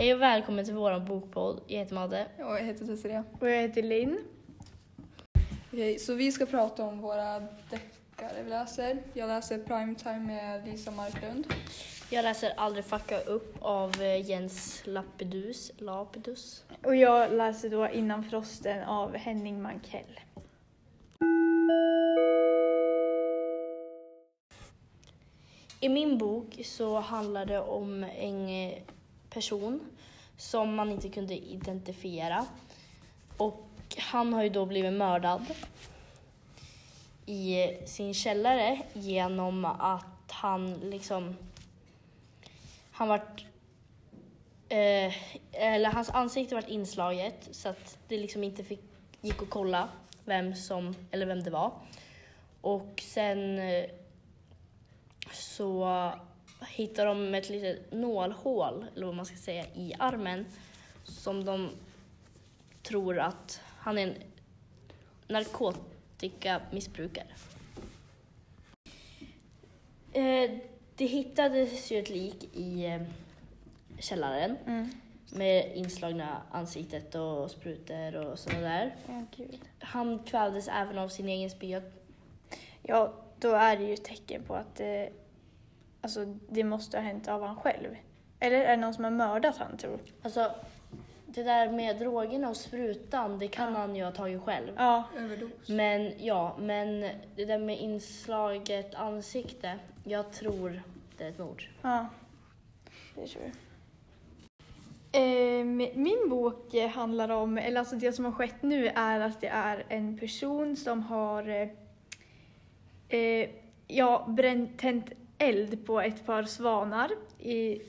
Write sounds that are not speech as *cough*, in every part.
Hej och välkommen till vår bokpodd. Jag heter Madde. Och jag heter Cecilia. Och jag heter Linn. Okej, så vi ska prata om våra deckare vi läser. Jag läser Primetime med Lisa Marklund. Jag läser Aldrig fucka upp av eh, Jens Lapidus. Lapidus. Och jag läser då Innan frosten av Henning Mankell. I min bok så handlar det om en eh, person som man inte kunde identifiera. Och han har ju då blivit mördad i sin källare genom att han liksom... Han vart... Eh, eller hans ansikte vart inslaget så att det liksom inte fick, gick att kolla vem som, eller vem det var. Och sen eh, så hittar de ett litet nålhål, eller vad man ska säga, i armen som de tror att han är en narkotikamissbrukare. Eh, det hittades ju ett lik i eh, källaren Mm. med inslagna ansiktet och sprutor och sådana där. Gud. Han kvävdes även av sin egen spya. Ja, då är det ju ett tecken på att det, alltså, det måste ha hänt av han själv. Eller är det någon som har mördat han tror? Alltså, det där med drogerna och sprutan, det kan Ja. han ju ha tagit själv. Ja. Överdos. Men ja, men det där med inslaget ansikte, jag tror det är ett mord. Ja, det tror jag. Ehm, min bok handlar om, eller alltså det som har skett nu är att det är en person som har eh, eh, ja, bränt, tänt eld på ett par svanar. I,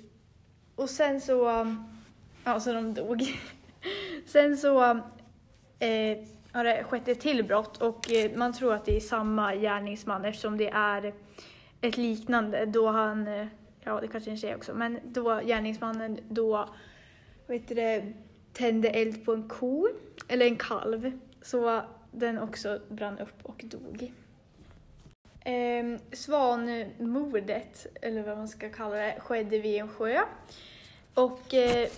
och sen så, um, ja så de dog. *laughs* sen så um, eh, har det skett ett till brott och eh, man tror att det är samma gärningsman eftersom det är ett liknande då han, eh, ja det kanske är en tjej också, men då gärningsmannen då, vad det, tände eld på en ko, eller en kalv, så den också brann upp och dog. Eh, svanmordet, eller vad man ska kalla det, skedde vid en sjö. Och eh,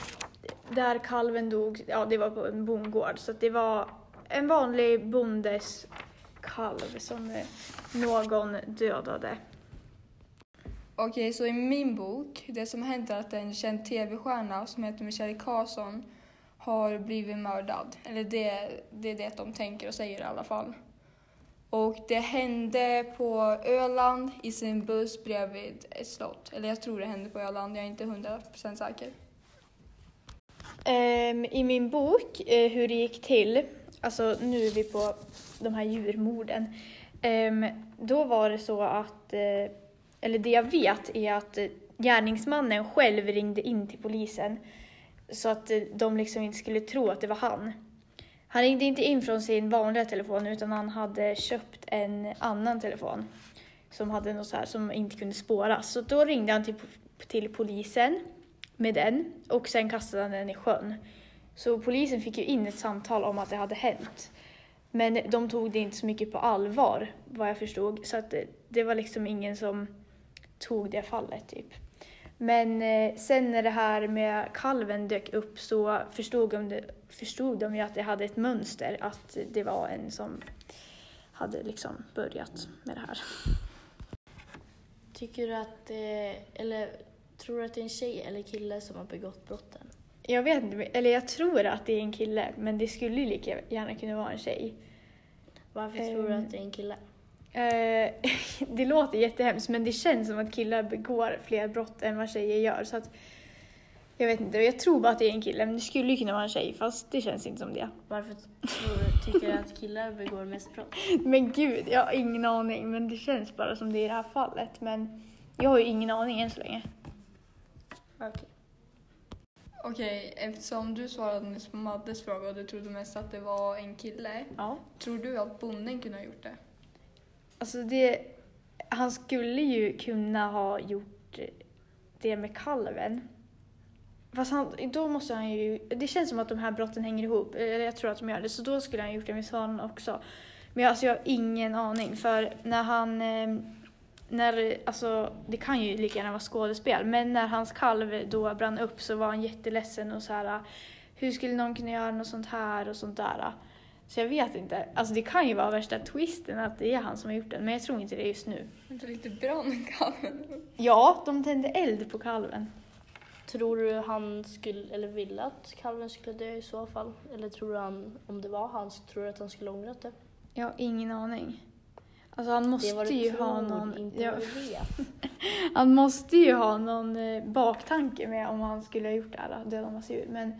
där kalven dog, ja det var på en bondgård, så att det var en vanlig bondes kalv som eh, någon dödade. Okej, så i min bok, det som hänt är att en känd tv-stjärna som heter Michelle Carson har blivit mördad. Eller det, det är det de tänker och säger i alla fall. Och det hände på Öland i sin buss bredvid ett slott. Eller jag tror det hände på Öland, jag är inte 100% säker. Um, I min bok, uh, hur det gick till, alltså nu är vi på de här djurmorden, Um, då var det så att, uh, eller det jag vet är att uh, gärningsmannen själv ringde in till polisen så att de liksom inte skulle tro att det var han. Han ringde inte in från sin vanliga telefon utan han hade köpt en annan telefon som hade något så här som inte kunde spåras. Så då ringde han till, till polisen med den och sen kastade han den i sjön. Så polisen fick ju in ett samtal om att det hade hänt. Men de tog det inte så mycket på allvar vad jag förstod. Så att det, det var liksom ingen som tog det fallet typ. Men eh, sen när det här med kalven dök upp så förstod de, förstod de ju att det hade ett mönster. Att det var en som hade liksom börjat med det här. Tycker du att det, eller tror du att det är en tjej eller kille som har begått brotten? Jag vet inte, eller jag tror att det är en kille, men det skulle ju lika gärna kunna vara en tjej. Varför tror du Ehm. att det är en kille? Eh, *laughs* det låter jättehemskt, men det känns som att killar begår fler brott än vad tjejer gör. Så att, jag vet inte, jag tror bara att det är en kille, men det skulle ju kunna vara en tjej, fast det känns inte som det. Varför tror du, tycker du att killar begår mest brott? *laughs* Men gud, jag har ingen aning, men det känns bara som det i det här fallet. Men jag har ju ingen aning än så länge. Okej. Okej, eftersom du svarade nyss på Maddes fråga och du trodde mest att det var en kille. Ja. Tror du att bonden kunde ha gjort det? Alltså det, han skulle ju kunna ha gjort det med kalven. Fast han, då måste han ju, det känns som att de här brotten hänger ihop, eller jag tror att de gör det, så då skulle han gjort det med svanen också. Men jag, alltså jag har ingen aning, för när han, eh, när, alltså, det kan ju lika gärna vara skådespel, men när hans kalv då brann upp så var han jätteledsen och så här, ah, hur skulle någon kunna göra något sånt här och sånt där. Ah? Så jag vet inte. Alltså det kan ju vara värsta twisten att det är han som har gjort den, men jag tror inte det just nu. Inte lite brann kalven. Ja, de tände eld på kalven. Tror du han skulle, eller ville att kalven skulle dö i så fall? Eller tror du han, om det var hans, tror du att han skulle ångrat det? Jag har ingen aning. Alltså han det måste ju tror, ha någon... inte Ja, *laughs* han måste ju ha någon eh, baktanke med om han skulle ha gjort det här, döda massa djur. Men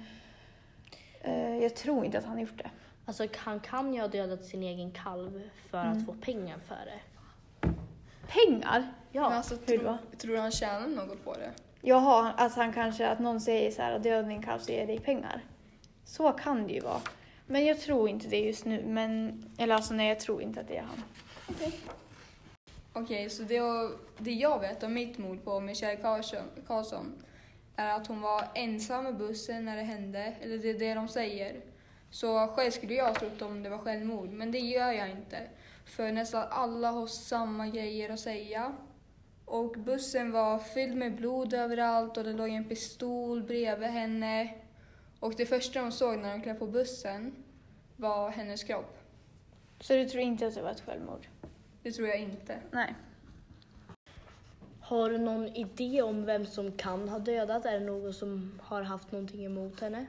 eh, jag tror inte att han har gjort det. Alltså han kan ju ha dödat sin egen kalv för Mm. att få pengar för det. Pengar? Ja, Men alltså, hur tror, då? tror du han tjänar något på det? Jaha, att han kanske, att någon säger så här, döda din kalv så ger jag dig pengar. Så kan det ju vara. Men jag tror inte det just nu. Men, eller alltså nej, jag tror inte att det är han. Okej, så det, jag- det jag vet om mitt mord på Michelle Karlsson, Karlsson är att hon var ensam i bussen när det hände, eller det är det de säger. Så själv skulle jag ha trott om det var självmord, men det gör jag inte. För nästan alla har samma grejer att säga. Och bussen var fylld med blod överallt och det låg en pistol bredvid henne. Och det första de såg när de klev på bussen var hennes kropp. Så du tror inte att det var ett självmord? Det tror jag inte. Nej. Har du någon idé om vem som kan ha dödat? Är det någon som har haft någonting emot henne?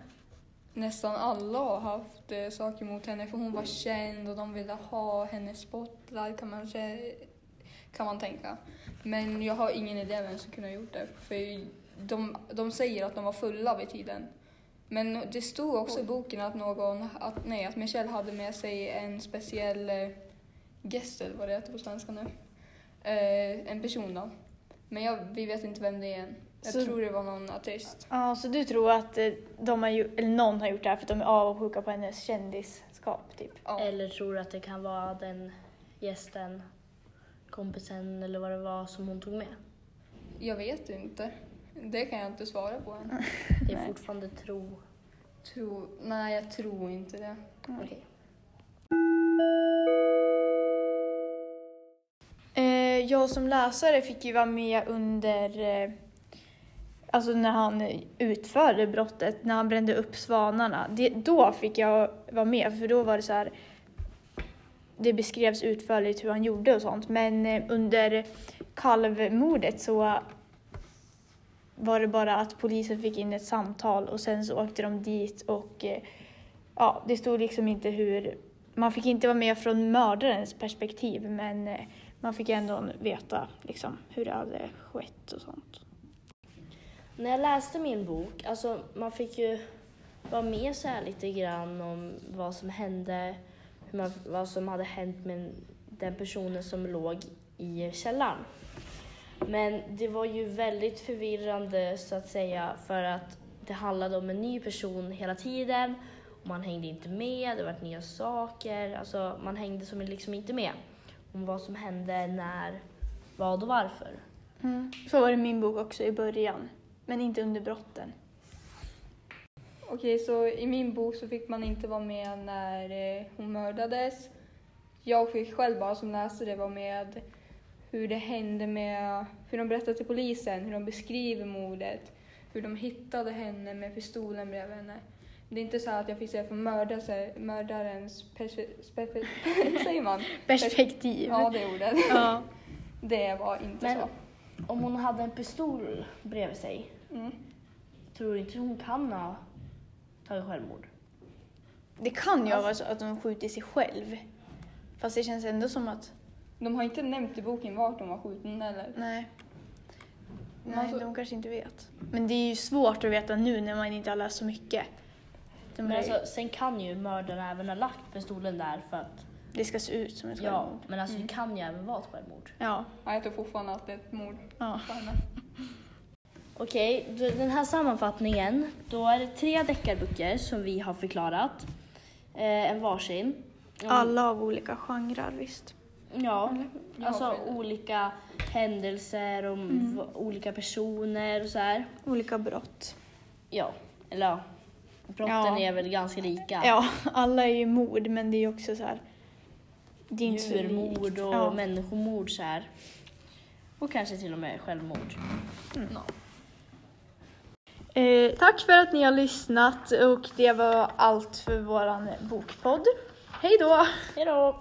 Nästan alla har haft eh, saker mot henne för hon var känd och de ville ha henne spotlight kan man, kan man tänka. Men jag har ingen idé vem som kunde ha gjort det. För de, de säger att de var fulla vid tiden. Men det stod också i boken att någon, att, nej, att Michelle hade med sig en speciell eh, gäst, eller vad det heter på svenska nu. Eh, en person då. Men jag, vi vet inte vem det är än. Jag Så- tror det var någon artist. Ja, så du tror att eh, de har ju, eller någon har gjort det här för att de är avundsjuka på hennes kändisskap, typ? Ja. Eller tror du att det kan vara den gästen, kompisen eller vad det var som hon tog med? Jag vet inte. Det kan jag inte svara på än. *laughs* Det är fortfarande tro. Tro, nej, jag tror inte det. Okej. Eh, jag som läsare fick ju vara med under, eh, alltså när han utförde brottet, när han brände upp svanarna. Det, då fick jag vara med, för då var det så här, det beskrevs utförligt hur han gjorde och sånt. Men eh, under kalvmordet så var det bara att polisen fick in ett samtal och sen så åkte de dit och eh, ja, det stod liksom inte hur, man fick inte vara med från mördarens perspektiv men eh, man fick ändå veta liksom, hur det hade skett och sånt. När jag läste min bok, alltså man fick ju vara med så här lite grann om vad som hände, hur man, vad som hade hänt med den personen som låg i källaren. Men det var ju väldigt förvirrande så att säga för att det handlade om en ny person hela tiden och man hängde inte med, det var nya saker, alltså man hängde som liksom inte med om vad som hände, när, vad och varför. Mm. Så var det i min bok också i början, men inte under brotten. Okej, så i min bok så fick man inte vara med när eh, hon mördades. Jag fick själv bara som läsare vara med hur det hände med, hur de berättade till polisen, hur de beskriver mordet, hur de hittade henne med pistolen bredvid henne. Det är inte så att jag fick se från mördare, mördarens perspektiv, *laughs* säger man? Perspektiv. Ja, det är ordet. Ja. Det var inte Men så. om hon hade en pistol bredvid sig, Mm. tror du inte hon kan ha tagit självmord? Det kan ju vara så att de skjuter sig själv. Fast det känns ändå som att, De har inte nämnt i boken vart de var skjuten eller? nej. Nej, Alltså- de kanske inte vet. Men det är ju svårt att veta nu när man inte har läst så mycket. De Men är- alltså, sen kan ju mördaren även ha lagt pistolen där för att, det ska se ut som ett ja, självmord. men alltså Mm. det kan ju även vara ett självmord. Ja. Ja, jag tror fortfarande att det är ett mord ja. *laughs* Okej, då- den här sammanfattningen, då är det tre deckarböcker som vi har förklarat. Eh, en varsin. Mm, Alla av olika genrer visst. Ja, Ja, alltså för- olika händelser och Mm. olika personer och så här. Olika brott. Ja, eller ja. Brotten Ja. är väl ganska lika. Ja, alla är ju mord men det är ju också så här. Det är inte Djurmord och ja. människomord så här. Och kanske till och med självmord. Eh, tack för att ni har lyssnat och det var allt för våran bokpodd. Hej då! Hej då!